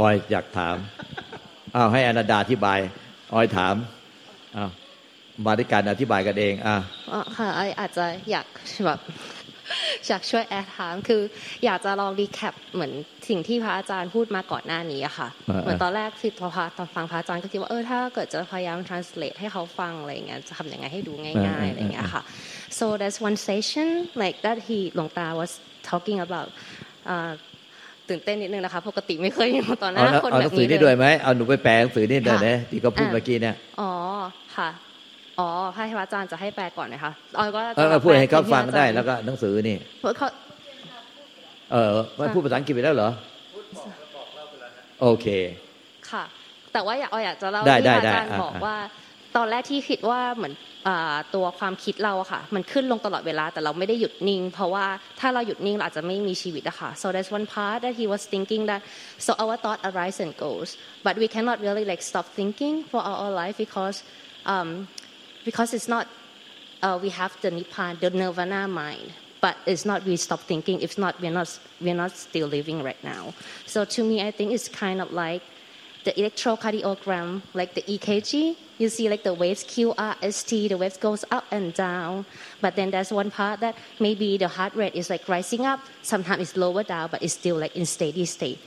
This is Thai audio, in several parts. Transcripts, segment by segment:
อ้าวอ้าวออยอยากถามอ้าวให้อนันดาอธิบาย ออยถามอ้าวมาด้วยการอธิบายกันเองอ่าอ๋อค่ะไออาจจะอยากแบบอยากช่วยแอดถามคืออยากจะลองรีแคปเหมือนสิ่งที่พระอาจารย์พูดมาก่อนหน้านี้อะค่ะ เหมือนตอนแรกที่พอพระตอนฟังพระอาจารย์ก็คิดว่าเออถ้าเกิดจะพยายาม translate ให้เขาฟังอะไรอย่างเงี้ยจะทำยังไงให้ดูง่ายๆอะไรอย่างเงี้ยค่ะ so there's one session like that he หลวงตา was talking about อ่า ตื่นเต้นนิดนึงนะคะปกติไม่เคยอยู่ต่อหเอาน้าเอาคนเอาหแบนับงสือนี้นี่เลด้วยยไหมเอาหนูไปแปลหนังสือนี่เดี๋ยวค่ะนะที่เขาพูดอะเมื่อกี้เนี่ยอ๋อค่ะอ๋อให้พระอาจารย์จะให้แปลก่อนไหมคะออยก็เออจะพูดให้เขาฟังแปลได้ที่แล้วก็หนังสือนี่เพราะเขาเออไม่พูดภาษาอังกฤษไปแล้วเหรอโอเค ค่ะ แต่ว่าอยากออยอยากจะเล่าได้ที่ได้พระอาจารย์ได้อะบอกอะว่า ตอนแรกที่คิดว่าเหมือนตัวความคิดเราอะค่ะ มันขึ้นลงตลอดเวลาแต่เราไม่ได้หยุดนิ่ง เพราะว่าถ้าเราหยุดนิ่งเราอาจจะไม่มีชีวิตอะค่ะ so there's one part that he was thinking that so our thought arise and goes but we cannot really like stop thinking for our, our life because um, because it's not uh, we have the nibbana the nirvana mind but it's not we stop thinking if not we're not we're not still living right now so to me i think it's kind of like the electrocardiogram, like the EKG, you see like the waves QRST, the waves goes up and down. But then there's one part that maybe the heart rate is like rising up, sometimes it's lower down, but it's still like in steady state.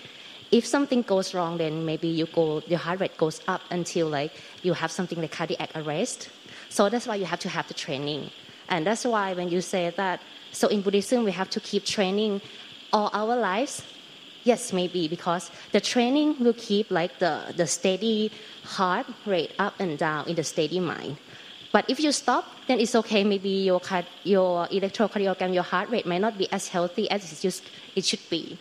If something goes wrong, then maybe you go, your heart rate goes up until like you have something like cardiac arrest. So that's why you have to have the training. And that's why when you say that, so in Buddhism, we have to keep training all our lives Yes, maybe because the training will keep like the, the steady heart rate up and down in the steady mind. But if you stop, then it's okay. Maybe your your electrocardiogram, your heart rate might not be as healthy as it, just, it should be.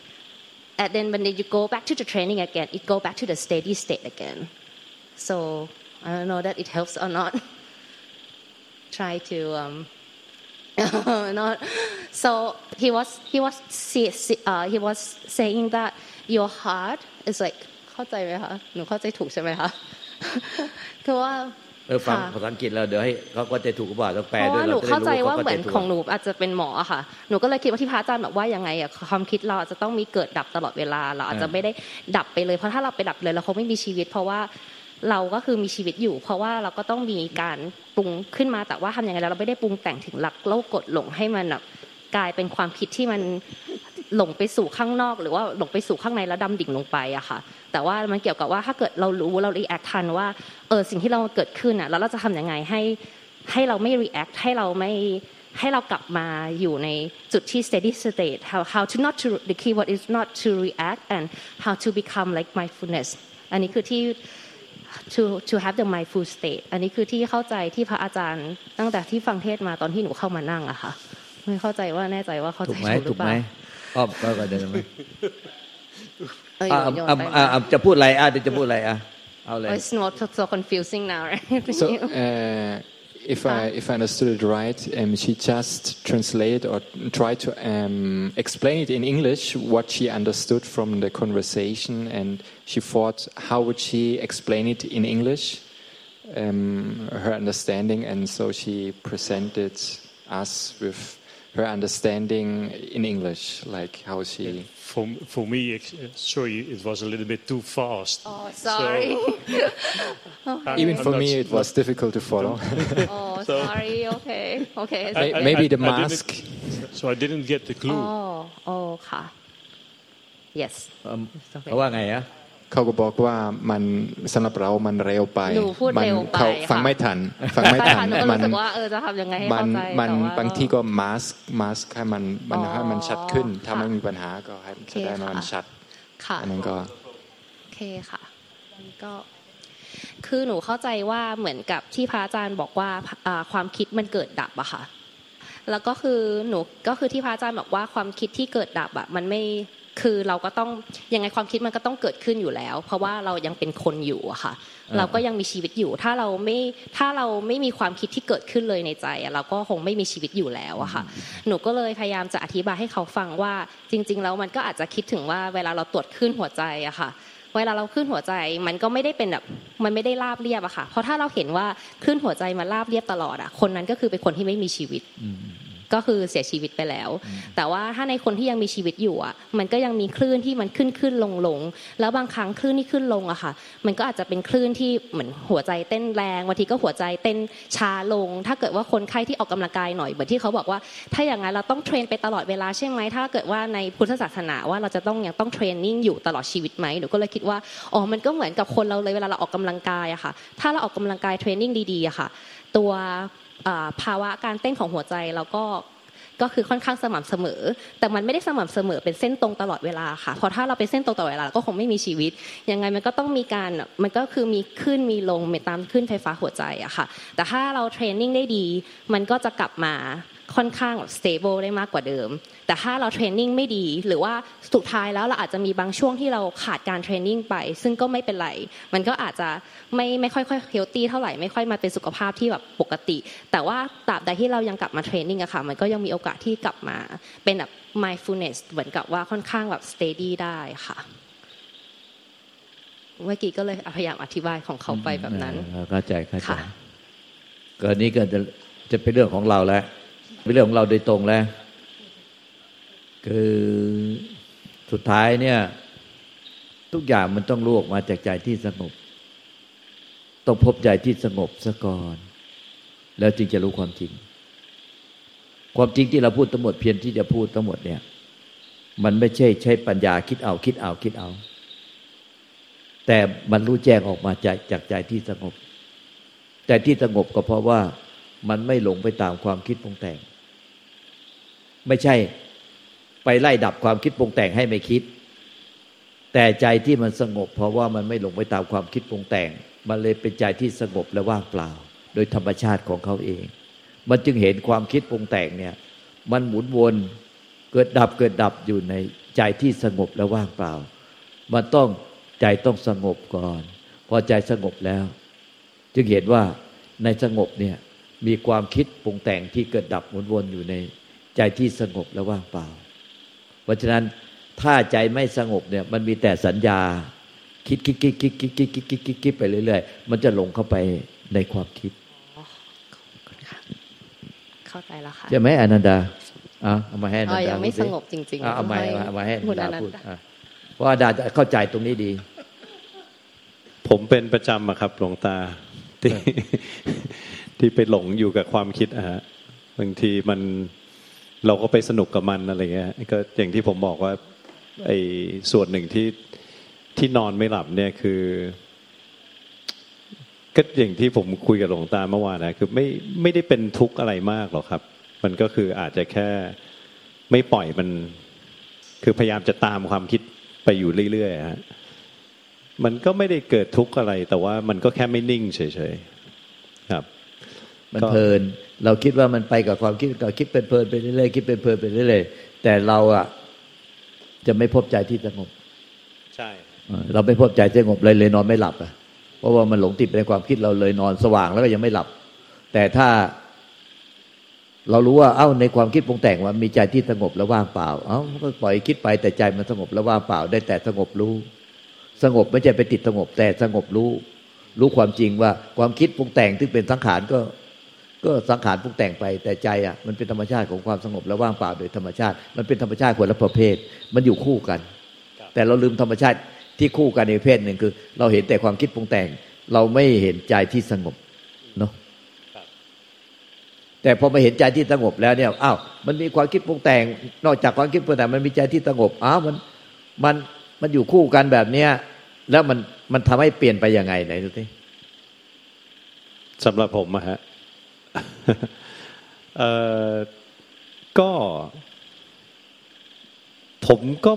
And then when you go back to the training again, it go back to the steady state again. So I don't know that it helps or not. Try to um, not so he was he was see, see, uh, he was saying that your heart is like เข้าใจไหมคะหนูเข้าใจถูกใช่ไหมคะคือว่าเออฟังค่ะภาษาอังกฤษแล้วเดี๋ยวให้เขาก็จะถูกกว่าต้องแปลเพราะด้วยว่าหนูรจะได้เข้าใจรู้ว่าเหมือนขของหนูอาจจะเป็นหมออะค่ะหนูก็เลยคิดว่าที่พระอาจารย์แบบว่ายังไงอะความคิดเราอาจจะต้องมีเกิดดับตลอดเวลาเราอาจจะไม่ได้ดับไปเลยเพราะถ้าเราไปดับเลยเราคงไม่มีชีวิต เพราะว่า เราก็คือมีชีวิตอยู่ เพราะว่าเราก็ต้องมีการปรุงขึ้นมาแต่ว่าทำยังไงแล้วเราไม่ได้ปรุงแต่งถึงหลักโลกกฎหลงให้มันแบบกลายเป็นความคิดที่มันหลงไปสู่ข้างนอก หรือว่าหลงไปสู่ข้างในแล้วดำดิ่งลงไปอะค่ะ แต่ว่ามันเกี่ยวกับว่าถ้าเกิดเรารู้เรา react ทันว่าเออสิ่งที่เราเกิดขึ้นอะแล้วเราจะทำยังไงให้ให้เราไม่ react ให้เราไม่ให้เรากลับมาอยู่ในจุดที่ steady state how how to not to the keyword is not to react and how to become like mindfulness อันนี้คือที่ to to have the mindful state อันนี้คือที่เข้าใจที่พระอาจารย์ ตั้งแต่ที่ฟังเทศน์มาตอนที่หนูเข้ามานั่งอะค่ะ ไม่เข้าใจว่าแน่ใจว่าเข้าใจถูกไหมถูกหรืถูอกเปไหมล่าอ้อมก็ก็เดินไหมเอออะโยนอะไปอะอะจะพูดอะไรอะเดี๋ยวจะพูดอะไรอะเอาเลย Oh, it's not so confusing now right So, uh, if I if I understood it right, um, she just translate or try to um, explain it in English what she understood from the conversation, and she thought how would she explain it in English, um, her understanding, and so she presented us with her understanding in English, like how she. For, for me, ex- uh, sorry, it was a little bit too fast. oh sorry I- Even I'm for not me, s- it was difficult to follow. oh sorry okay okay May- I- Maybe I- the I didn't- mask. So I didn't get the clue. อ๋อโอ้ค่ะ yes เอิ่มเขาว่าไงอ่ะ เขาก็บอกว่ามันสำหรับเรามันเร็วไปหนูพูดมัเร็วไปเขาค่ะฟังไม่ทัน ฟังไม่ทันหนูก็มัรู้สึกว่าเออจะทำยังไงให้มัเข้าใจมันแต่ว่าบางทีก็มาสมาสให้มันมันอ๋อให้มันชัดขึ้น ถ้าค่ะไม่มีปัญหาก็ให้แสดงว่ามันค่ะชัดค่ะอันนั้นก็โอเคค่ะก็ คือหนูเข้าใจว่าเหมือนกับที่พระอาจารย์บอกว่าอ่าความคิดมันเกิดดับอะค่ะแล้วก็คือหนูก็คือที่พระอาจารย์บอกว่าความคิดที่เกิดดับอะมันไม่ คือเราก็ต้องยังไงความคิดมันก็ต้องเกิดขึ้นอยู่แล้ว เพราะว่าเรายังเป็นคนอยู่อะค่ะอ่าเราก็ยังมีชีวิตอยู่ ถ้าเราไม่ถ้าเราไม่มีความคิดที่เกิดขึ้นเลยในใจอะเราก็คงไม่มีชีวิตอยู่แล้วอะค่ะ หนูก็เลยพยายามจะอธิบายให้เขาฟังว่าจริง ๆ แล้วมันก็อาจจะคิดถึงว่าเวลาเราตรวจขึ้นหัวใจอะค่ะเวลาเราขึ้นหัวใจมันก็ไม่ได้เป็นแบบมันไม่ได้ราบเรียบอะค่ะ เพราะถ้าเราเห็นว่าขึ้นหัวใจมันราบเรียบตลอดอะคนนั้นก็คือเป็นคนที่ไม่มีชีวิต ก็คือเสียชีวิตไปแล้ว แต่ว่าถ้าในคนที่ยังมีชีวิตอยู่อะมันก็ยังมีคลื่นที่มันขึ้นขึ้นลงลงแล้วบางครั้งคลื่นที่ขึ้นลงอะค่ะ มันก็อาจจะเป็นคลื่นที่เหมือนหัวใจเต้นแรงบางทีก็หัวใจเต้นช้าลง ถ้าเกิดว่าคนไข้ที่ออกกำลังกายหน่อยเหมือนที่เขาบอกว่า ถ้าอย่างนั้นเราต้องเทรนไปตลอดเวลาใช่ไหมถ้าเกิดว่าในพุทธศาสนาว่าเราจะต้องยังต้องเทรนนิ่งอยู่ตลอดชีวิตไหมหนูก็เลยคิดว่าอ๋อมันก็เหมือนกับคนเราเลยเวลาเราออกกำลังกายอะค่ะ ถ้าเราออกกำลังกายเทรนนิ่งดีๆอะค่ะ ตัว ภาวะการเต้นของหัวใจแล้วก็ก็คือค่อนข้างสม่ำเสมอ แต่มันไม่ได้สม่ำเสมอเป็นเส้นตรงตลอดเวลาค่ะ เพราะถ้าเราเป็นเส้นตรงตลอดเวลาก็คงไม่มีชีวิต ยังไงมันก็ต้องมีการ มันก็คือมีขึ้นมีลงตามคลื่นไฟฟ้าหัวใจอะค่ะ แต่ถ้าเรา training ได้ดี มันก็จะกลับมา ค่อนข้างแบบ stable ได้มากกว่าเดิม แต่ถ้าเรา training ไม่ดี หรือว่าสุดท้ายแล้วเราอาจจะมีบางช่วงที่เราขาดการ training ไป ซึ่งก็ไม่เป็นไร มันก็อาจจะไม่ไม่ค่อยค่อย healthy เท่าไหร่ไม่ค่อยมาเป็นสุขภาพที่แบบปกติ แต่ว่าตราบใดที่เรายังกลับมาเทรนนิ่งอะค่ะ มันก็ยังมีโอกาสที่กลับมาเป็นแบบ mindfulness เหมือนกับว่าค่อนข้างแบบ steady ได้ค่ะเมื่อกี้ก็เลยพยายามอธิบายของเขาไปแบบนั้นเข้าใจเข้าใจค่ะก็นี้ก็จะจะเป็นเรื่องของเราแล้ว เป็นเรื่องของเราโดยตรงแล้ว คือสุดท้ายเนี่ย ทุกอย่างมันต้องลวกมาจากใจที่สงบ ต้องพบใจที่สงบซะก่อน แล้วจึงจะรู้ความจริง ความจริงที่เราพูดทั้งหมดเพียงที่จะพูดทั้งหมดเนี่ย มันไม่ใช่ใช้ปัญญาคิดเอาคิดเอาคิดเอา แต่มันรู้แจ้งออกมาจากจากใจที่สงบใจที่สงบก็เพราะว่ามันไม่หลงไปตามความคิดปรุงแต่ง ไม่ใช่ไปไล่ดับความคิดปรุงแต่งให้ไม่คิด แต่ใจที่มันสงบ เพราะว่ามันไม่หลงไปตามความคิดปรุงแต่ง มันเลยเป็นใจที่สงบและว่างเปล่า โดยธรรมชาติของเขาเอง มันจึงเห็นความคิดปรุงแต่งเนี่ย มันหมุนวนเกิดดับเกิดดับอยู่ในใจที่สงบและว่างเปล่า มันต้องใจต้องสงบก่อน พอใจสงบแล้ว จึงเห็นว่าในสงบเนี่ยมีความคิดปรุงแต่งที่เกิดดับหมุนวนอยู่ใน ใจที่สงบและว่างเปล่า เพราะฉะนั้นถ้าใจไม่สงบเนี่ย มันมีแต่สัญญา คิดคิดคิดคิดคิดคิดคิดคิดคิดคิดไปเรื่อยๆ มันจะหลงเข้าไปในความคิดเข้าใจแล้วค่ะใช่ไหมอนันดาเอาเอามาให้อนันอ๋อดายังไม่พูดสสิงบจริงๆเอาเอามาให้ให้เอามาให้อคุนัณนอดานันพูดต์อะเพราะอนันดาจะเข้าใจตรงนี้ดี ผมเป็นประจำอะครับหลวงตาที่ที่ไปหลงอยู่กับความคิดอะฮะบางทีมัน เราก็ไปสนุกกับมันอะไรเงี้ยก็อย่างที่ผมบอกว่าไอ้ส่วนหนึ่งที่ที่นอนไม่หลับเนี่ยคือก็อย่างที่ผมคุยกับหลวงตาเมื่อวานนะคือไม่ไม่ได้เป็นทุกข์อะไรมากหรอกครับ มันก็คืออาจจะแค่ไม่ปล่อยมัน คือพยายามจะตามความคิดไปอยู่เรื่อยๆฮะมันก็ไม่ได้เกิดทุกข์อะไร แต่ว่ามันก็แค่ไม่นิ่งเฉยๆ มันก็เพลิน เราคิดว่ามันไปกับความคิดก็คิดเป็นเพลินไปเรื่อยๆคิดเป็นเพลินไปเรื่อยๆแต่เราอะจะไม่พบใจที่สงบ ใช่เออเราไม่พบใจสงบเลยเลยนอนไม่หลับอะเพราะว่ามันหลงติดไปในความคิดเราเลยนอนสว่างแล้วก็ยังไม่หลับ แต่ถ้าเรารู้ว่าเอ้าในความคิดปรุงแต่งว่ามีใจที่สงบแล้วว่างเปล่า เอ้าก็ปล่อยคิดไปแต่ใจมันสงบแล้วว่างเปล่า ได้แต่สงบรู้ สงบไม่ใช่ไปติดสงบแต่สงบรู้ รู้ความจริงว่าความคิดปรุงแต่งที่เป็นสังขารก็ ก็สังขารปรุงแต่งไปแต่ใจอะมันเป็นธรรมชาติของความสงบและว่างเปล่าโดยธรรมชาติ มันเป็นธรรมชาติคนละประเภท มันอยู่คู่กัน แต่เราลืมธรรมชาติที่คู่กันในประเพศหนึ่งคือ เราเห็นแต่ความคิดปรุงแต่ง เราไม่เห็นใจที่สงบเนาะแต่พอมาเห็นใจที่สงบแล้วเนี่ยอ้าวมันมีความคิดปรุงแต่ง นอกจากความคิดปรุงแต่งมันมีใจที่สงบอ้าวมันมันมันอยู่คู่กันแบบเนี้ยแล้วมันมันทำให้เปลี่ยนไปยังไงไหนดูสิสำหรับผมอะฮะ เออก็ ผมก็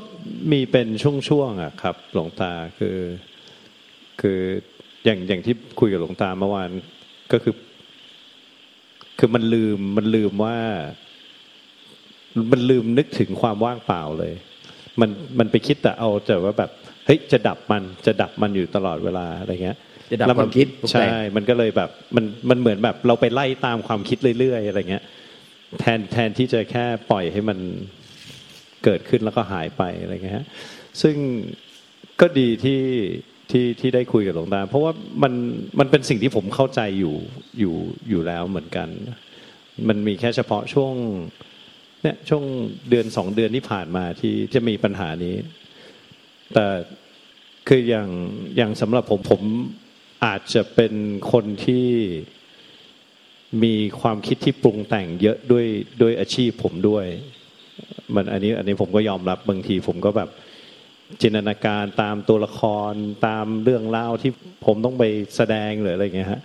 มีเป็นช่วงๆอะครับ หลวงตาคือ คืออย่างอย่างที่คุยกับหลวงตาเมื่อวานก็คือ คือมันลืมมันลืมว่า มันลืมนึกถึงความว่างเปล่าเลย มันมันไปคิดแต่เอาแต่ว่าแบบเฮ้ยจะดับมันจะดับมันอยู่ตลอดเวลาอะไรเงี้ย จะดับแล้วความคิดปรุงใช่แต่งมันก็เลยแบบมันมันเหมือนแบบเราไปไล่ตามความคิดเรื่อยๆอะไรเงี้ย แทนแทนที่จะแค่ปล่อยให้มันเกิดขึ้นแล้วก็หายไปอะไรเงี้ยฮะซึ่งก็ดีที่ที่ที่ได้คุยกับหลวงตาเพราะว่ามันมันเป็นสิ่งที่ผมเข้าใจอยู่อยู่อยู่แล้วเหมือนกัน มันมีแค่เฉพาะช่วงเนี่ยช่วงเดือนสองเดือนที่ผ่านมาที่จะมีปัญหานี้ แต่คืออย่างอย่างสำหรับผมผม อาจจะเป็นคนที่มีความคิดที่ปรุงแต่งเยอะด้วยด้วยอาชีพผมด้วย มันอันนี้อันนี้ผมก็ยอมรับบางที ผมก็แบบจินตนาการตามตัวละครตามเรื่องเล่าที่ผมต้องไปแสดงหรืออะไรเงี้ยฮะ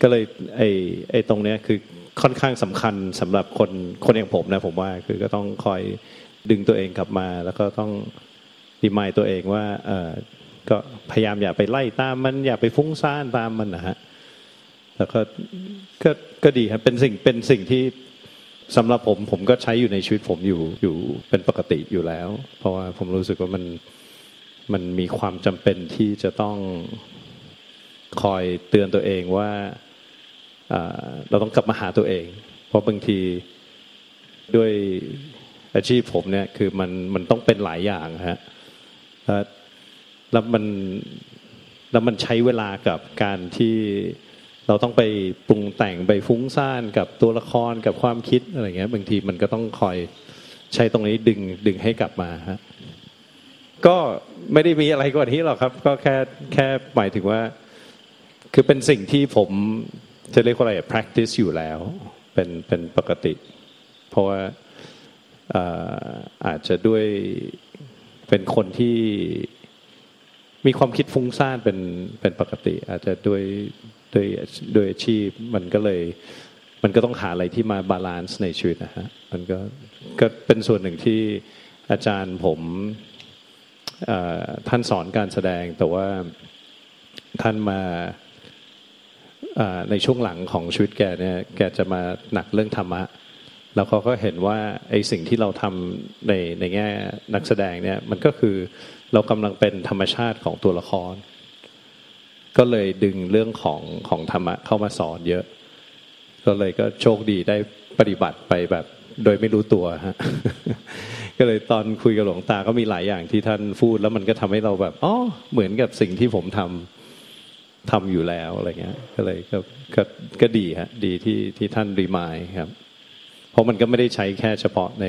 ก็เลยไอ้ไอ้ตรงเนี้ยคือค่อนข้างสำคัญสำหรับคนคนอย่างผมนะผมว่าคือก็ต้องคอยดึงตัวเองกลับมา แล้วก็ต้องดีมายตัวเองว่าเออ ก็พยายามอย่าไปไล่ตามมันอย่าไปฟุ้งซ่านตามมันนะฮะแล้วก็ก็ก็ดีครับเป็นสิ่งเป็นสิ่งที่สำหรับผมผมก็ใช้อยู่ในชีวิตผมอยู่อยู่เป็นปกติอยู่แล้ว เพราะว่าผมรู้สึกว่ามันมันมีความจำเป็นที่จะต้องคอยเตือนตัวเองว่าเราต้องกลับมาหาตัวเอง เพราะบางทีด้วยอาชีพผมเนี่ยคือมันมันต้องเป็นหลายอย่างฮะ แล้วมันแล้วมันใช้เวลากับการที่เราต้องไปปรุงแต่งไปฟุ้งซ่านกับตัวละครกับความคิดอะไรเงี้ย บางทีมันก็ต้องคอยใช้ตรงนี้ดึงดึงให้กลับมาฮะก็ไม่ได้มีอะไรกว่านี้หรอกครับ ก็แค่แค่หมายถึงว่า คือเป็นสิ่งที่ผมจะเรียกว่าอะไร practice อยู่แล้ว เป็นเป็นปกติ เพราะว่าอาจจะด้วยเป็นคนที่ มีความคิดฟุ้งซ่านเป็นเป็นปกติ อาจจะด้วยด้วยด้วยอาชีพมันก็เลย มันก็ต้องหาอะไรที่มา balance ในชีวิตนะฮะมันก็ก็เป็นส่วนหนึ่งที่อาจารย์ผมท่านสอนการแสดงแต่ว่าท่านมาในช่วงหลังของชีวิตแกเนี่ยแกจะมาหนักเรื่องธรรมะ แล้วเขาก็เห็นว่าไอ้สิ่งที่เราทำในในแง่นักแสดงเนี่ยมันก็คือ เรากำลังเป็นธรรมชาติของตัวละคร ก็เลยดึงเรื่องของของธรรมะเข้ามาสอนเยอะ ก็เลยก็โชคดีได้ปฏิบัติไปแบบโดยไม่รู้ตัวฮะก็เลยตอนคุยกับหลวงตาก็มีหลายอย่างที่ท่านพูด แล้วมันก็ทำให้เราแบบอ๋อเหมือนกับสิ่งที่ผมทำทำอยู่แล้วอะไรเงี้ย ก็เลยก็ก็ก็ดีฮะดีที่ที่ท่านรีมายครับ เพราะมันก็ไม่ได้ใช้แค่เฉพาะใน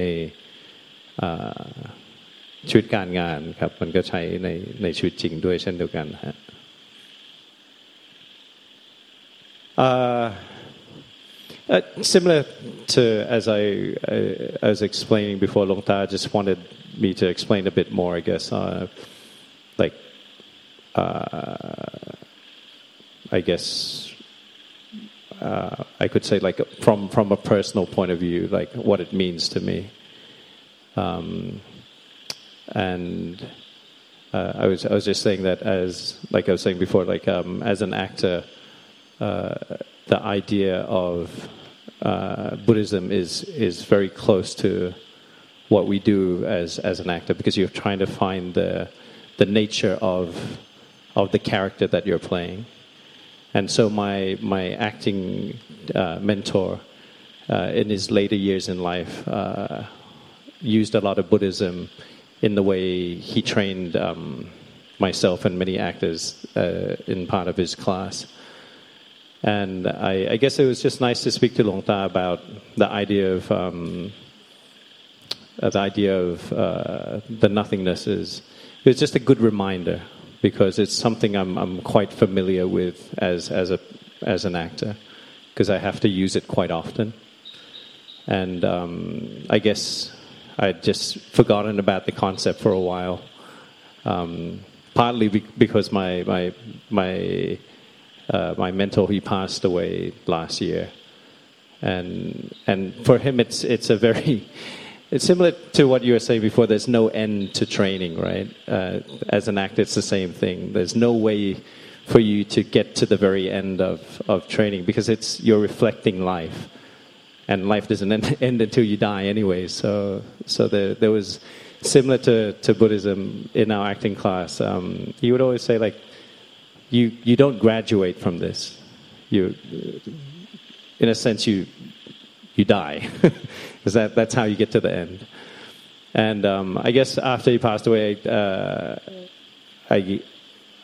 ชีวิตการงานครับ มันก็ใช้ในในชีวิตจริงด้วยเช่นเดียวกันฮะ Uh, uh, similar to as I, uh, I was explaining before, Long Ta just wanted me to explain a bit more, I guess. Uh, like, uh, I guess uh, I could say like from from a personal point of view, like what it means to me. Um, and uh, I was I was just saying that as like I was saying before, like um, as an actor, uh, the idea of uh, Buddhism is is very close to what we do as as an actor because you're trying to find the the nature of of the character that you're playing. And so my my acting uh, mentor uh, in his later years in life uh, used a lot of Buddhism in the way he trained um, myself and many actors uh, in part of his class. And I, I, guess it was just nice to speak to Long Ta about the idea of um, the idea of uh, the nothingness is it was just a good reminder because it's something I'm, I'm quite familiar with as, as, a, as an actor because I have to use it quite often. And um, I guess I'd just forgotten about the concept for a while, um, partly be- because my, my, my, uh, my mentor, he passed away last year. And, and for him, it's, it's a very it's similar to what you were saying before. There's no end to training, right? Uh, as an actor, it's the same thing. There's no way for you to get to the very end of, of training because it's you're reflecting life, and life doesn't end, until you die anyway. So, so there, there was similar to, to Buddhism in our acting class. Um, he would always say like, you you don't graduate from this. You, in a sense, you you die. Because that, that's how you get to the end. And um, I guess after he passed away, uh, I,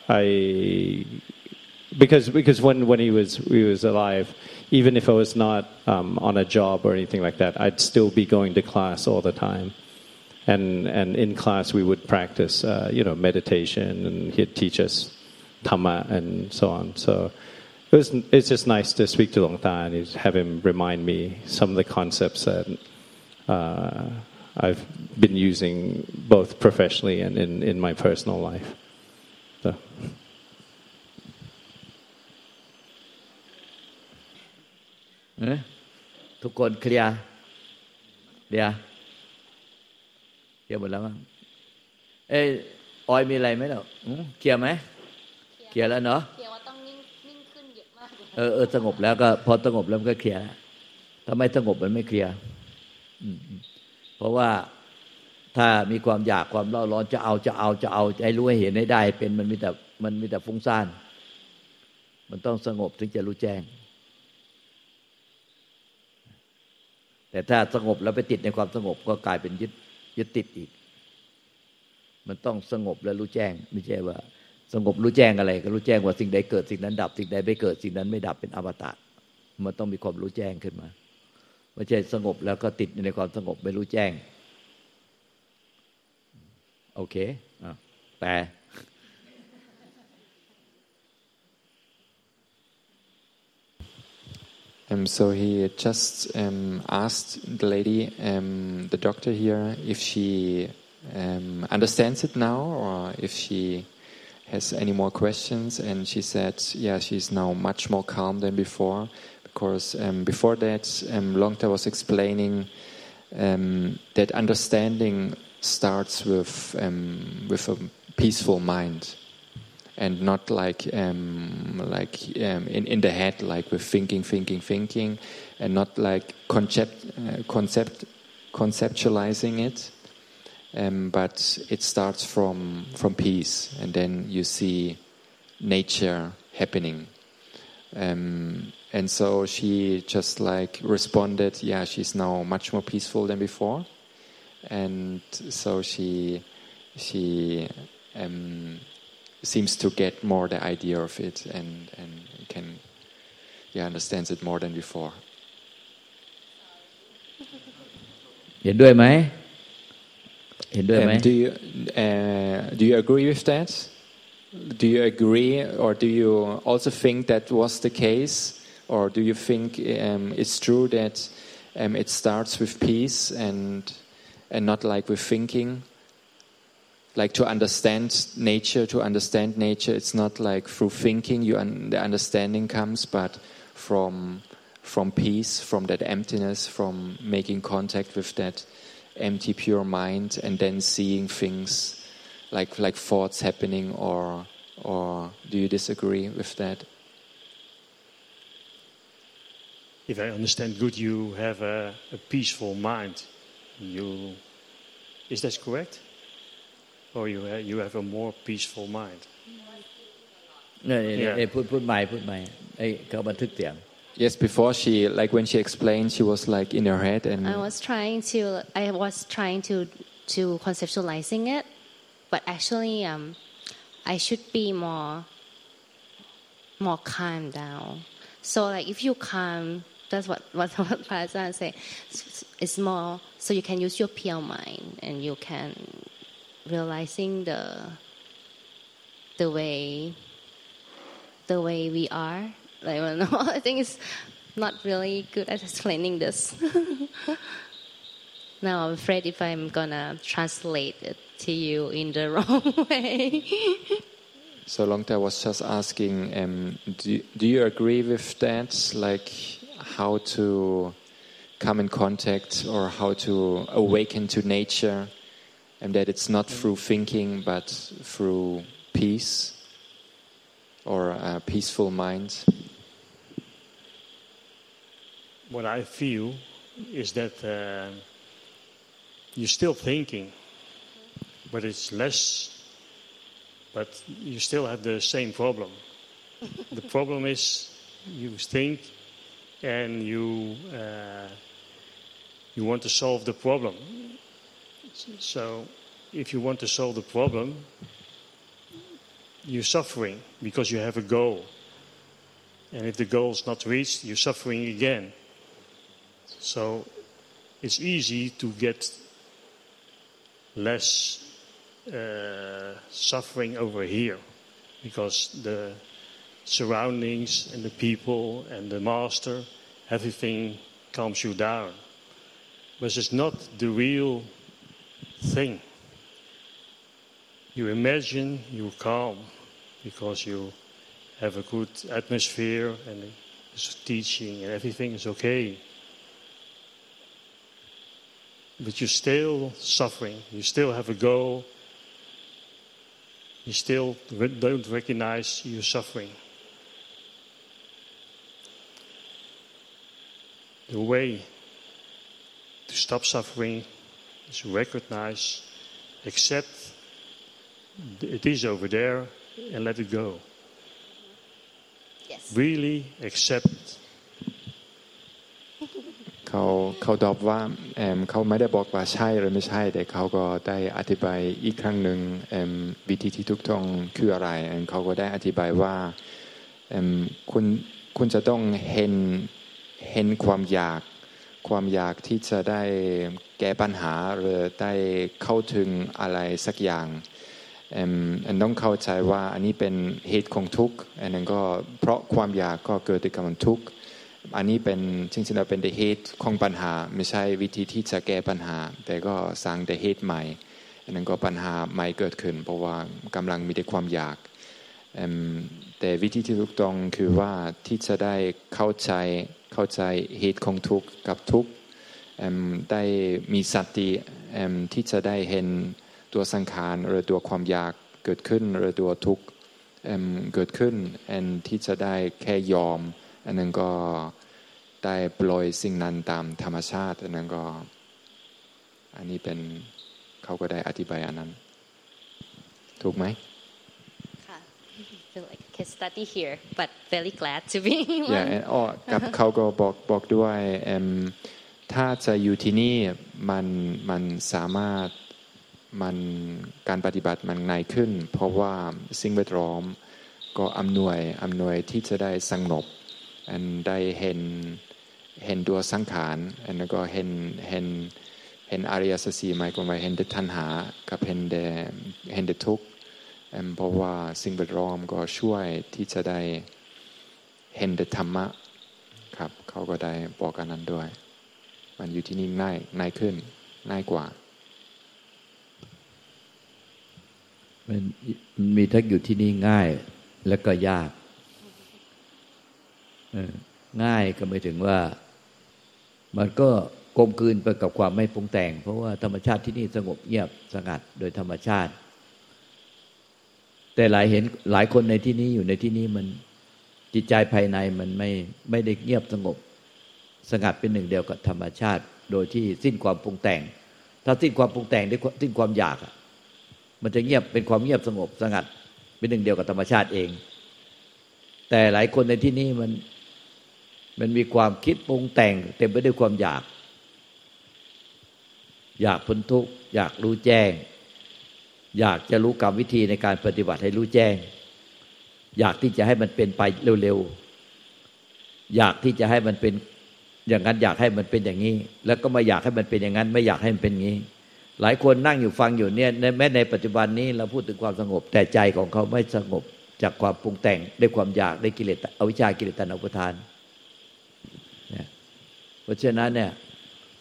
I because because when when he was he was alive, even if I was not um, on a job or anything like that, I'd still be going to class all the time, and and in class we would practice uh, you know meditation, and he'd teach us Tama and so on. So it was it's just nice to speak to Long Ta and have him remind me some of the concepts that. Uh, I've been using both professionally and in, in my personal life. So. ทุกคนเคลียร์เดียวเคลียร์หมดแล้วมั้งเอ้ออยมีอะไรไหมเนาะเคลียร์ไหมเคลียร์แล้วเนาะเคลียร์ว่าต้องนิ่งนิ่งขึ้นเยอะมากเออเออสงบแล้วก็พอสงบแล้วมันก็เคลียร์ถ้าไม่สงบมันไม่เคลียร์เพราะว่าถ้ามีความอยากความร้อนร้อนจะเอาจะเอาจะเอาให้รู้ให้เห็นให้ได้ เป็นมันมีแต่มันมีแต่ฟุ้งซ่าน มันต้องสงบถึงจะรู้แจ้ง แต่ถ้าสงบแล้วไปติดในความสงบก็กลายเป็นยึดยึดติดอีก มันต้องสงบแล้วรู้แจ้ง ไม่ใช่ว่า สงบรู้แจ้งอะไร ก็รู้แจ้งว่าสิ่งใดเกิดสิ่งนั้นดับ สิ่งใดไม่เกิดสิ่งนั้นไม่ดับเป็นอมตะมันต้องมีความรู้แจ้งขึ้นมาไม่ใช่สงบแล้วก็ติดในความสงบไม่รู้แจ้ง โอเคแปล Um, so he just um, asked the lady, um, the doctor here, if she um, understands it now or if she has any more questions. And she said, yeah, she's now much more calm than before. Because um, before that, um, Longta was explaining that understanding starts with, with a peaceful mind and not like um, like um, in in the head, like with thinking, thinking, thinking, and not like concept uh, concept conceptualizing it. Um, but it starts from from peace, and then you see nature happening. Um, and so she just like responded, yeah, she's now much more peaceful than before, and so she she um, seems to get more the idea of it and, and can yeah, understands it more than before. เห็นด้วยไหมเห็นด้วยไหม um, do you uh, do you agree with that do you agree or do you also think that was the case or do you think um, it's true that um, it starts with peace and and not like with thinking Like to understand nature, to understand nature, it's not like through thinking you un- the understanding comes, but from from peace, from that emptiness, from making contact with that empty, pure mind, and then seeing things like like thoughts happening, or or do you disagree with that? If I understand good, you have a, a peaceful mind. You is that correct? or you have, you have a more peaceful mind นี่นี่พูดพูดใหม่พูดใหม่ไอ้เขาบันทึกเสียง Yes, before she like when she explained, she was like in her head, and I was trying to I was trying to to conceptualizing it, but actually um, I should be more more calm down. So like if you calm, that's what what what Pazan say. It's more so you can use your pure mind and you can realizing the the way the way we are. I, know, I think it's not really good at explaining this. now I'm afraid if I'm gonna translate it to you in the wrong way. so Longta was just asking, um, do, do you agree with that? Like how to come in contact or how to awaken to nature and that it's not through thinking but through peace or a peaceful mind. What I feel is that uh, you're still thinking, but it's less, but you still have the same problem. the problem is you think and you uh, you want to solve the problem so, if you want to solve the problem, you're suffering because you have a goal. And if the goal is not reached, you're suffering again. So it's easy to get less uh, suffering over here because the surroundings and the people and the master, everything calms you down. But it's not the real thing. You imagine you're calm because you have a good atmosphere and teaching and everything is okay. But you're still suffering. You still have a goal. You still don't recognize you're suffering. The way to stop suffering is recognize, accept it is over there, and let it go. yes Really accept เขาเขาตอบว่าเอิ่มเขาไม่ได้บอกว่าใช่หรือไม่ใช่ แต่เขาก็ได้อธิบายอีกครั้งหนึ่งเอิ่มวิธีที่ถูกต้องคืออะไรเอิ่มเขาก็ได้อธิบายว่าเอิ่มคุณคุณจะต้องเห็นเห็นความอยาก ความอยากที่จะได้แก้ปัญหาหรือได้เข้าถึงอะไรสักอย่างเอิ่มอันต้องเข้าใจว่าอันนี้เป็นเหตุของทุกข์อันนั้นก็เพราะความอยากก็เกิดจากการทุกข์อันนี้เป็นจริงๆแล้วเป็นเหตุของปัญหา ไม่ใช่วิธีที่จะแก้ปัญหา แต่ก็สร้างแต่เหตุใหม่อันนั้นก็ปัญหาใหม่เกิดขึ้น เพราะว่ากำลังมีแต่ความอยาก แต่วิธีที่ถูกต้องคือว่าที่จะได้เข้าใจเข้าใจเหตุของทุกข์กับทุกข์ได้มีสติที่จะได้เห็นตัวสังขารหรือตัวความอยากเกิดขึ้นหรือตัวทุกข์เกิดขึ้นอันที่จะได้แค่ยอม อันนั้นก็ได้ปล่อยสิ่งนั้นตามธรรมชาติอันนั้นก็ อันนี้เป็นเขาก็ได้อธิบายอันนั้น ถูกไหม ค่ะ feel like a case study here but very glad to be อย่า one แอนอ้อกับเขาก็บอกบอกด้วยเอิ่มถ้าจะอยู่ที่นี่มันมันสามารถมันการปฏิบัติมันง่ายขึ้น เพราะว่าสิ่งแวดล้อมก็อำนวยอำนวยที่จะได้สงบอันได้เห็นเห็นตัวสังขารอันนั้นก็เห็นเห็นเห็นอริยสัจสี่หมายความว่าเห็นแต่ทันหากับเห็นแต่เห็นแต่ทุกข์ เพราะว่าสิ่งแวดล้อมก็ช่วยที่จะได้เห็นธรรมะครับเขาก็ได้บอกกันนั้นด้วย มันอยู่ที่นี่ง่ายง่ายขึ้นง่ายกว่ามันมีทั้งอยู่ที่นี่ง่ายและก็ยากง่ายก็ไม่ถึงว่า มันก็กลมกลืนไปกับความไม่ปรุงแต่ง เพราะว่าธรรมชาติที่นี่สงบเงียบสงัดโดยธรรมชาติ แต่หลายเห็นหลายคนในที่นี้อยู่ในที่นี้มันจิตใจภายในมันไม่ไม่ได้เงียบสงบ สงัดเป็นหนึ่งเดียวกับธรรมชาติ โดยที่สิ้นความปรุงแต่ง ถ้าสิ้นความปรุงแต่งด้วยสิ้นความอยากอะมันจะเงียบเป็นความเงียบสงบ สงัดเป็นหนึ่งเดียวกับธรรมชาติเอง แต่หลายคนในที่นี้มันมันมีความคิดปรุงแต่ง เต็มไปด้วยความอยาก อยากพ้นทุกข์อยากรู้แจ้ง อยากจะรู้กรรมวิธีในการปฏิบัติให้รู้แจ้ง อยากที่จะให้มันเป็นไปเร็วๆอยากที่จะให้มันเป็นอย่างนั้นอยากให้มันเป็นอย่างนี้ แล้วก็ไม่อยากให้มันเป็นอย่างนั้น ไม่อยากให้มันเป็นอย่างนี้ หลายคนนั่งอยู่ฟังอยู่เนี่ยแม้ในปัจจุบันนี้เราพูดถึงความสงบ แต่ใจของเขาไม่สงบจากความปรุงแต่งด้วยความอยากได้กิเลสอวิชากิเลสตัณหาอุปทานเพราะฉะนั้นเนี่ย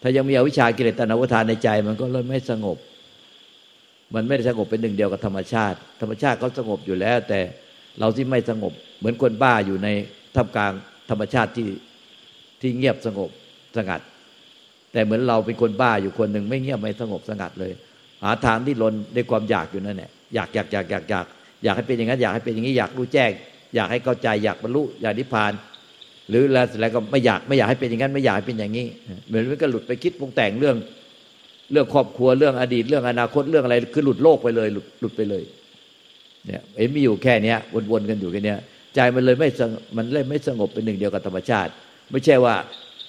ถ้ายังมีอวิชชากิเลสตัณหาอุปทานในใจ มันก็เลยไม่สงบ มันไม่ได้สงบเป็นหนึ่งเดียวกับธรรมชาติ ธรรมชาติเขาสงบอยู่แล้ว แต่เราที่ไม่สงบ เหมือนคนบ้าอยู่ในท่ามกลางธรรมชาติที่ที่เงียบสงบสงัด แต่เหมือนเราเป็นคนบ้าอยู่คนหนึ่งไม่เงียบไม่สงบสงัดเลย หาทางที่ลนด้วยความอยากอยู่นั่นแหละอยากอยากอยากอยากอยากอยากให้เป็นอย่างนั้นอยากให้เป็นอย่างนี้อยากรู้แจ้ง อยากให้เข้าใจอยากบรรลุอยากนิพพาน หรือแล้วเสร็จแล้วก็ไม่อยากไม่อยากให้เป็นอย่างนั้นไม่อยากให้เป็นอย่างนี้เหมือนมันก็หลุดไปคิดปรุงแต่งเรื่อง เรื่องครอบครัวเรื่องอดีตเรื่องอนาคตเรื่องอะไรคือหลุดโลกไปเลย หลุดหลุดไปเลย เนี่ยเอ็มมีอยู่แค่เนี้ยวนๆกันอยู่แค่เนี้ยใจมันเลยไม่สงมันเลยไม่สงบเป็นหนึ่งเดียวกับธรรมชาติ ไม่ใช่ว่า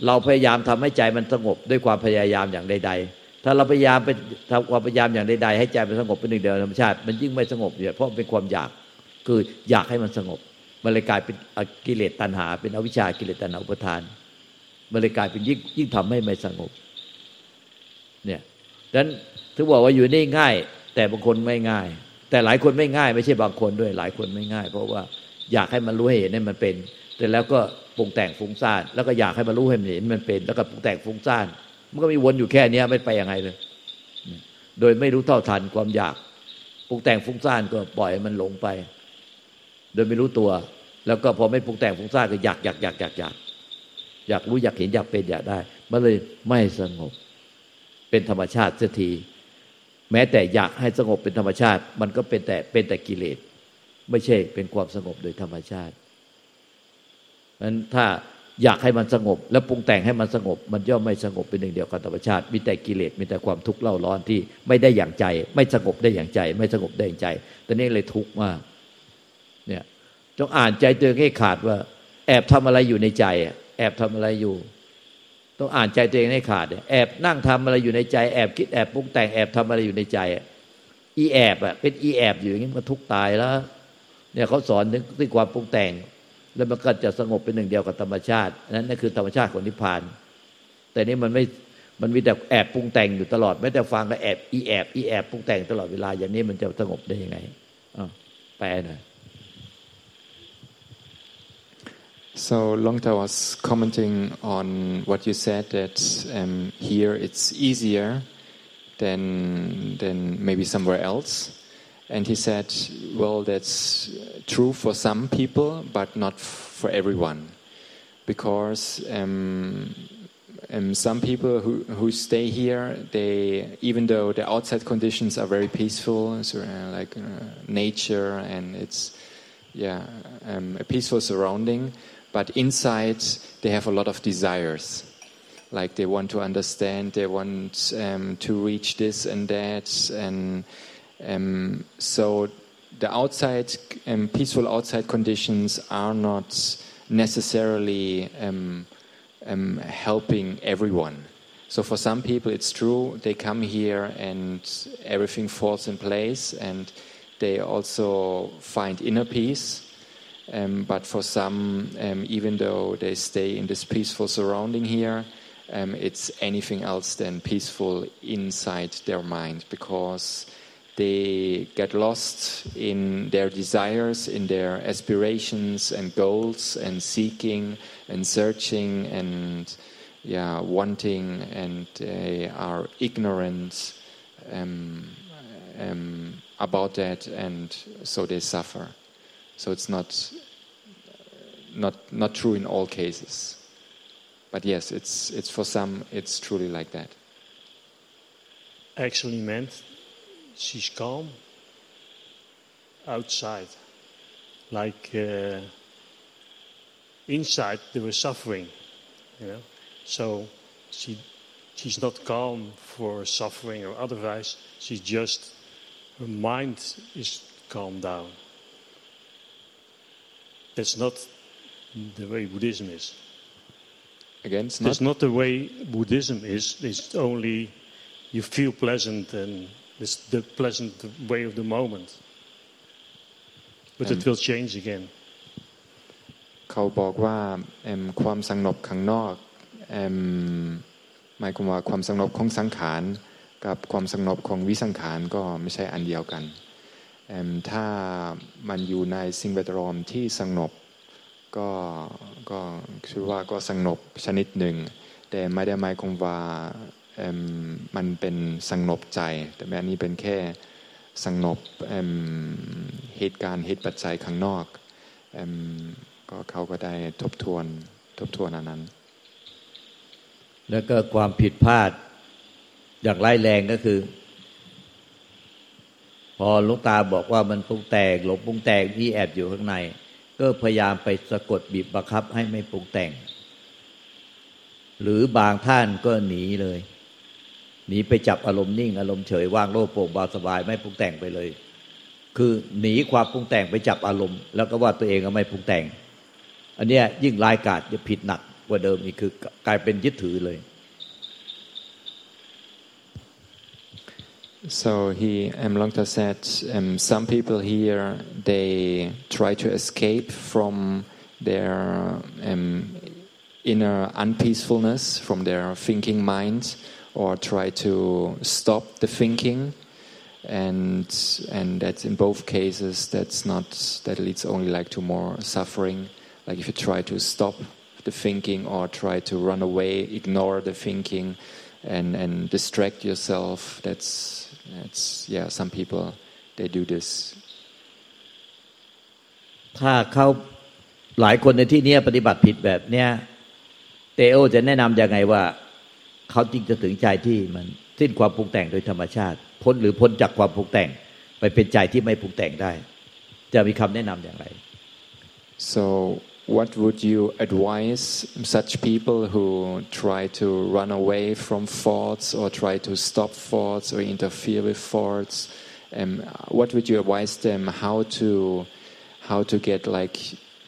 เราพยายามทำให้ใจมันสงบด้วยความพยายามอย่างใด ๆ ถ้าเราพยายามไปทำความพยายามอย่างใดๆให้ใจมันสงบเป็นหนึ่งเดียวกับธรรมชาติ มันยิ่งไม่สงบเนี่ยเพราะเป็นความอยากคืออยากให้มันสงบ มันเลยกลายเป็นกิเลสตัณหา เป็นอวิชากิเลสตัณหาอุปทาน มันเลยกลายเป็นยิ่งยิ่งทำให้ไม่สงบ ดังนั้นถึงบอกว่าอยู่นี่ง่าย แต่บางคนไม่ง่าย แต่หลายคนไม่ง่าย ไม่ใช่บางคนด้วยหลายคนไม่ง่าย เพราะว่าอยากให้มันรู้ให้เห็นให้มันเป็น แต่แล้วก็ปรุงแต่งฟุ้งซ่านแล้วก็อยากให้มันรู้ให้มันเห็นมันเป็น แล้วก็ปรุงแต่งฟุ้งซ่านมันก็มีวนอยู่แค่นี้ไม่ไปยังไงเลย โดยไม่รู้เท่าทันความอยากปรุงแต่งฟุ้งซ่านก็ปล่อยมันหลงไป โดยไม่รู้ตัว แล้วก็พอไม่ปรุงแต่งฟุ้งซ่านก็อยากอยากอยากอยากอยากอยากรู้อยากเห็นอยากเป็นอยากได้ มันเลยไม่สงบ เป็นธรรมชาติเสียทีแม้แต่อยากให้สงบเป็นธรรมชาติ มันก็เป็นแต่เป็นแต่กิเลส ไม่ใช่เป็นความสงบโดยธรรมชาตินั้นถ้าอยากให้มันสงบ แล้วปรุงแต่งให้มันสงบ มันย่อมไม่สงบเป็นหนึ่งเดียวกับธรรมชาติ มีแต่กิเลสมีแต่ความทุกข์เล่าร้อนที่ไม่ได้อย่างใจ ไม่สงบได้อย่างใจ ไม่สงบได้อย่างใจตอนนี้เลยทุกข์มากเนี่ยจงอ่านใจตัวเองให้ขาดว่า แอบทำอะไรอยู่ในใจ แอบทำอะไรอยู่ ต้องอ่านใจตัวเองให้ขาดแอบนั่งทำอะไรอยู่ในใจแอบคิดแอบปรุงแต่งแอบทำอะไรอยู่ในใจอีแอบอะเป็นอีแอบอยู่อย่างนี้มันทุกตายแล้ว เนี่ยเขาสอนถึงที่ความปรุงแต่ง แล้วมันก็จะสงบเป็นหนึ่งเดียวกับธรรมชาตินั่นนั่นคือธรรมชาติของนิพพาน แต่นี้มันไม่มันมีแต่แอบปรุงแต่งอยู่ตลอดไม่แต่ฟังก็แอบอีแอบอีแอบปรุงแต่งตลอดเวลาอย่างนี้มันจะสงบได้ยังไงอ่าแปลหน่อย So Longta was commenting on what you said that um, here it's easier than than maybe somewhere else, and he said, well, that's true for some people, but not for everyone, because um, um, some people who, who stay here, they even though the outside conditions are very peaceful, so, uh, like uh, nature and it's yeah um, a peaceful surrounding but inside they have a lot of desires. Like they want to understand they want um, to reach this and that and um, so the outside um, peaceful outside conditions are not necessarily um, um, helping everyone. So for some people it's true they come here and everything falls in place and they also find inner peace but for some, um, even though they stay in this peaceful surrounding here, um, it's anything else than peaceful inside their mind because they get lost in their desires, in their aspirations and goals, and seeking and searching and yeah, wanting, and they are ignorant um, um, about that, and so they suffer. So it's not not not true in all cases. But yes, it's it's for some it's truly like that. Actually meant she's calm outside. Like uh, inside there was suffering, you know. So she she's not calm for suffering or otherwise. She's just her mind is calmed down. That's not the way Buddhism is. Again, it's That's not not the way Buddhism is. It's only you feel pleasant and it's the pleasant way of the moment. But it And- will change again. เขาบอกว่าเอิ่มความสงบข้างนอกเอิ่มหมายความว่าความสงบของสังขารกับความสงบของวิสังขารก็ไม่ใช่อันเดียวกันเอิ่ม ถ้ามันอยู่ในสิ่งแวดล้อมที่สงบก็ก็คือว่าก็สงบชนิดหนึ่ง แต่ไม่ได้หมายความว่าเอิ่มมันเป็นสงบใจ แต่แบบนี้เป็นแค่สงบเหตุการณ์เหตุปัจจัยข้างนอกเอิ่มก็เขาก็ได้ทบทวนทบทวนอันนั้น แล้วก็ความผิดพลาดอย่างร้ายแรงก็คือ พอลูกตาบอกว่ามันปรุงแต่งหลงปรุงแต่งที่แอบอยู่ข้างใน ก็พยายามไปสะกดบีบบังคับให้ไม่ปรุงแต่ง หรือบางท่านก็หนีเลยหนีไปจับอารมณ์นิ่ง อารมณ์เฉยว่างโล่งโปร่งเบาสบายไม่ปรุงแต่งไปเลย คือหนีความปรุงแต่งไปจับอารมณ์ แล้วก็ว่าตัวเองก็ไม่ปรุงแต่ง อันเนี้ยยิ่งร้ายกาจจะผิดหนักกว่าเดิมอีกคือกลายเป็นยึดถือเลย So he, um, Longta said, um, some people here they try to escape from their um, inner unpeacefulness, from their thinking mind, or try to stop the thinking, and and that's in both cases that's not that leads only like to more suffering. Like if you try to stop the thinking or try to run away, ignore the thinking, and and distract yourself, that's it's, yeah, some people they do this. ถ้าเขาหลายคนในที่นี้ปฏิบัติผิดแบบเนี้ยเตโอจะแนะนำยังไงว่า เขาจริงจะถึงใจที่มันสิ้นความปรุงแต่งโดยธรรมชาติ พ้นหรือพ้นจากความปรุงแต่ง ไปเป็นใจที่ไม่ปรุงแต่งได้ จะมีคำแนะนำอย่างไร so what would you advise such people who try to run away from thoughts or try to stop thoughts or interfere with thoughts? Um, what would you advise them how to how to get like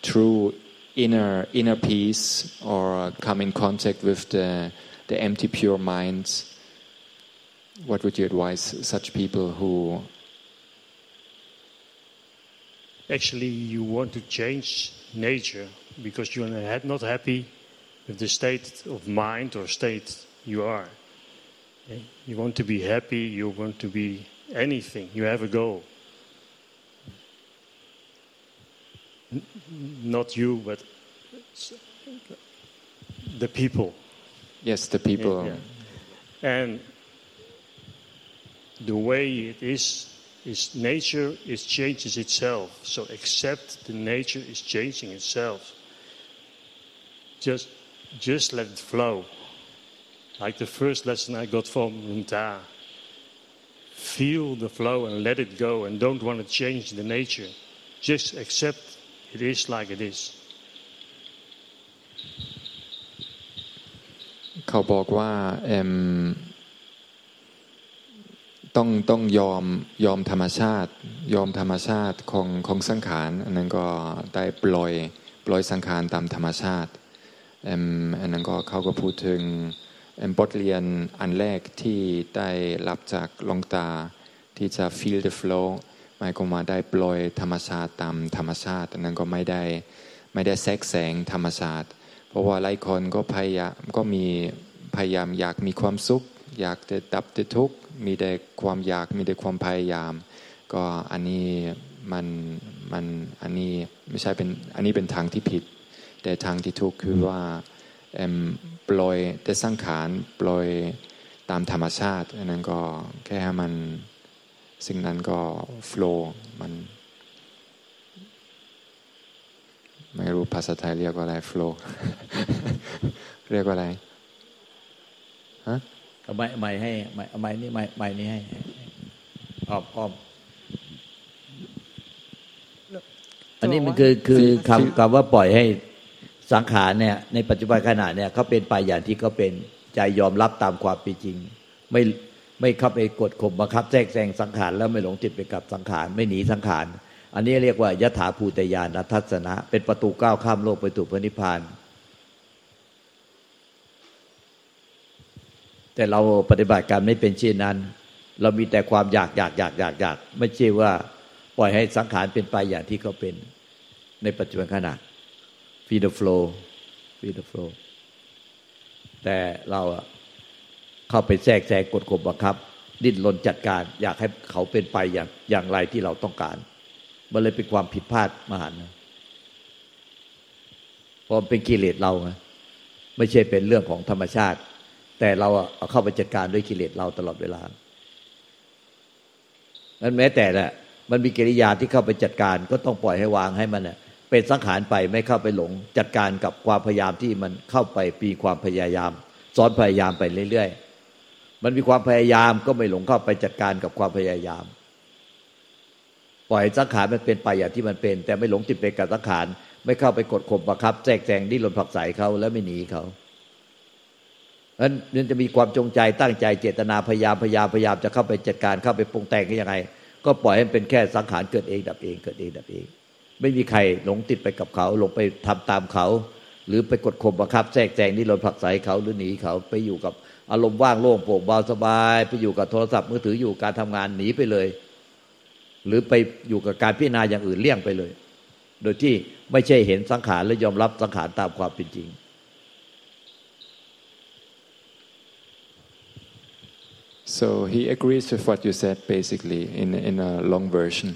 true inner inner peace or come in contact with the the empty pure mind? What would you advise such people who actually you want to change nature because you're not happy with the state of mind or state you are. Eh? You want to be happy, you want to be anything, you have a goal. Not you, but the people. Yes, the people. Yeah, yeah. And the way it is is nature is changes itself. So accept the nature is changing itself. Just just let it flow. Like the first lesson I got from Nta. Feel the flow and let it go and don't want to change the nature. Just accept it is like it is. เขาบอกว่า ต้องต้องยอมยอมธรรมชาติ ยอมธรรมชาติของของสังขารอันนั้นก็ได้ปล่อยปล่อยสังขารตามธรรมชาติอันนั้นก็เขาก็พูดถึงบทเรียนอันแรกที่ได้รับจากลงตาที่จะ feel the flow หมายความว่าได้ปล่อยธรรมชาติตามธรรมชาติอันนั้นก็ไม่ได้ไม่ได้แทรกแสงธรรมชาติ เพราะว่าหลายคนก็พยายามก็มีพยายามอยากมีความสุข อยากจะดับทุกข์ มีแต่ความอยากมีแต่ความพยายาม ก็อันนี้มันมันอันนี้ไม่ใช่เป็นอันนี้เป็นทางที่ผิด แต่ทางที่ถูกคือว่าปล่อยแต่สังขารปล่อยตามธรรมชาติอันนั้นก็แค่ให้มันสิ่งนั้นก็โฟล์มันไม่รู้ภาษาไทยเรียกว่าอะไรโฟล์เรียกว่าอะไรฮะ เอาไม้ไม้ให้ไม้ไม้นี่ไม้ไม้นี่ให้อ้อมอ้อมอันนี้มันคือคือคำคำว่าปล่อยให้สังขารเนี่ย ในปัจจุบันขณะเนี่ยเขาเป็นไปอย่างที่เขาเป็นใจยอมรับตามความเป็นจริง ไม่ไม่เข้าไปกดข่มบังคับแทรกแซงสังขารแล้วไม่หลงติดไปกับสังขารไม่หนีสังขาร อันนี้เรียกว่ายถาภูตยานทัศนะ เป็นประตูก้าวข้ามโลกไปสู่พระนิพพาน แต่เราปฏิบัติการไม่เป็นเช่นนั้น เรามีแต่ความอยากอยากอยากอยากอยากไม่ใช่ว่าปล่อยให้สังขารเป็นไปอย่างที่เขาเป็นในปัจจุบันขณะ feed the flow feed the flow แต่เราเข้าไปแทรกแซงกดข่มบังคับ ดิ้นรนจัดการ อยากให้เขาเป็นไปอย่างอย่างไรที่เราต้องการ มันเลยเป็นความผิดพลาดมหันต์เพราะเป็นกิเลสเราไงไม่ใช่เป็นเรื่องของธรรมชาติ แต่เราเอาเข้าไปจัดการด้วยกิเลสเราตลอดเวลานั้นแม้แต่แหละมันมีกิริยาที่เข้าไปจัดการก็ต้องปล่อยให้วางให้มันเน่ยเป็นสังขารไปไม่เข้าไปหลง จัดการกับความพยายามที่มันเข้าไปปีความพยายามซ้อนพยายามไปเรื่อยๆ มันมีความพยายามก็ไม่หลงเข้าไปจัดการกับความพยายาม ปล่อยสังขารมันเป็นไปอย่างที่มันเป็น แต่ไม่หลงติดไปกับสังขารไม่เข้าไปกดข่มบังคับแทรกแซงดิ้นรนผักใสเขาแล้วไม่หนีเขา นั้นมันจะมีความจงใจตั้งใจเจตนาพยายามพยายามพยายามจะเข้าไปจัดการเข้าไปปรุงแต่งยังไง ก็ปล่อยให้เป็นแค่สังขารเกิดเองดับเองเกิดเองดับเอง ไม่มีใครหลงติดไปกับเขาหลงไปทำตามเขา หรือไปกดข่มบังคับแทรกแซงนี่เราผลักไสเขาหรือหนีเขาไปอยู่กับอารมณ์ว่างโล่งโปร่งเบาสบาย ไปอยู่กับโทรศัพท์มือถืออยู่การทำงานหนีไปเลย หรือไปอยู่กับการพิจารณาอย่างอื่นเลี่ยงไปเลย โดยที่ไม่ใช่เห็นสังขารและยอมรับสังขารตามความเป็นจริง So he agrees with what you said basically in in a long version,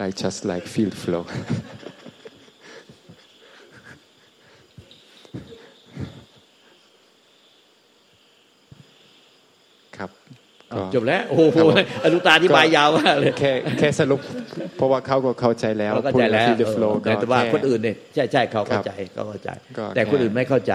like just like field flow. ครับก็จบแล้วโอ้โหอนุตาอธิบายยาวมากเลยแค่แค่สรุปเพราะว่าเขาก็เข้าใจแล้วเราเข้าใจแล้วฟิลด์โฟล์แต่ว่าแค่คนอื่นเนี่ยใช่ใช่เขาเข้าใจเขาเข้าใจก็แต่คนแค่อื่นไม่เข้าใจ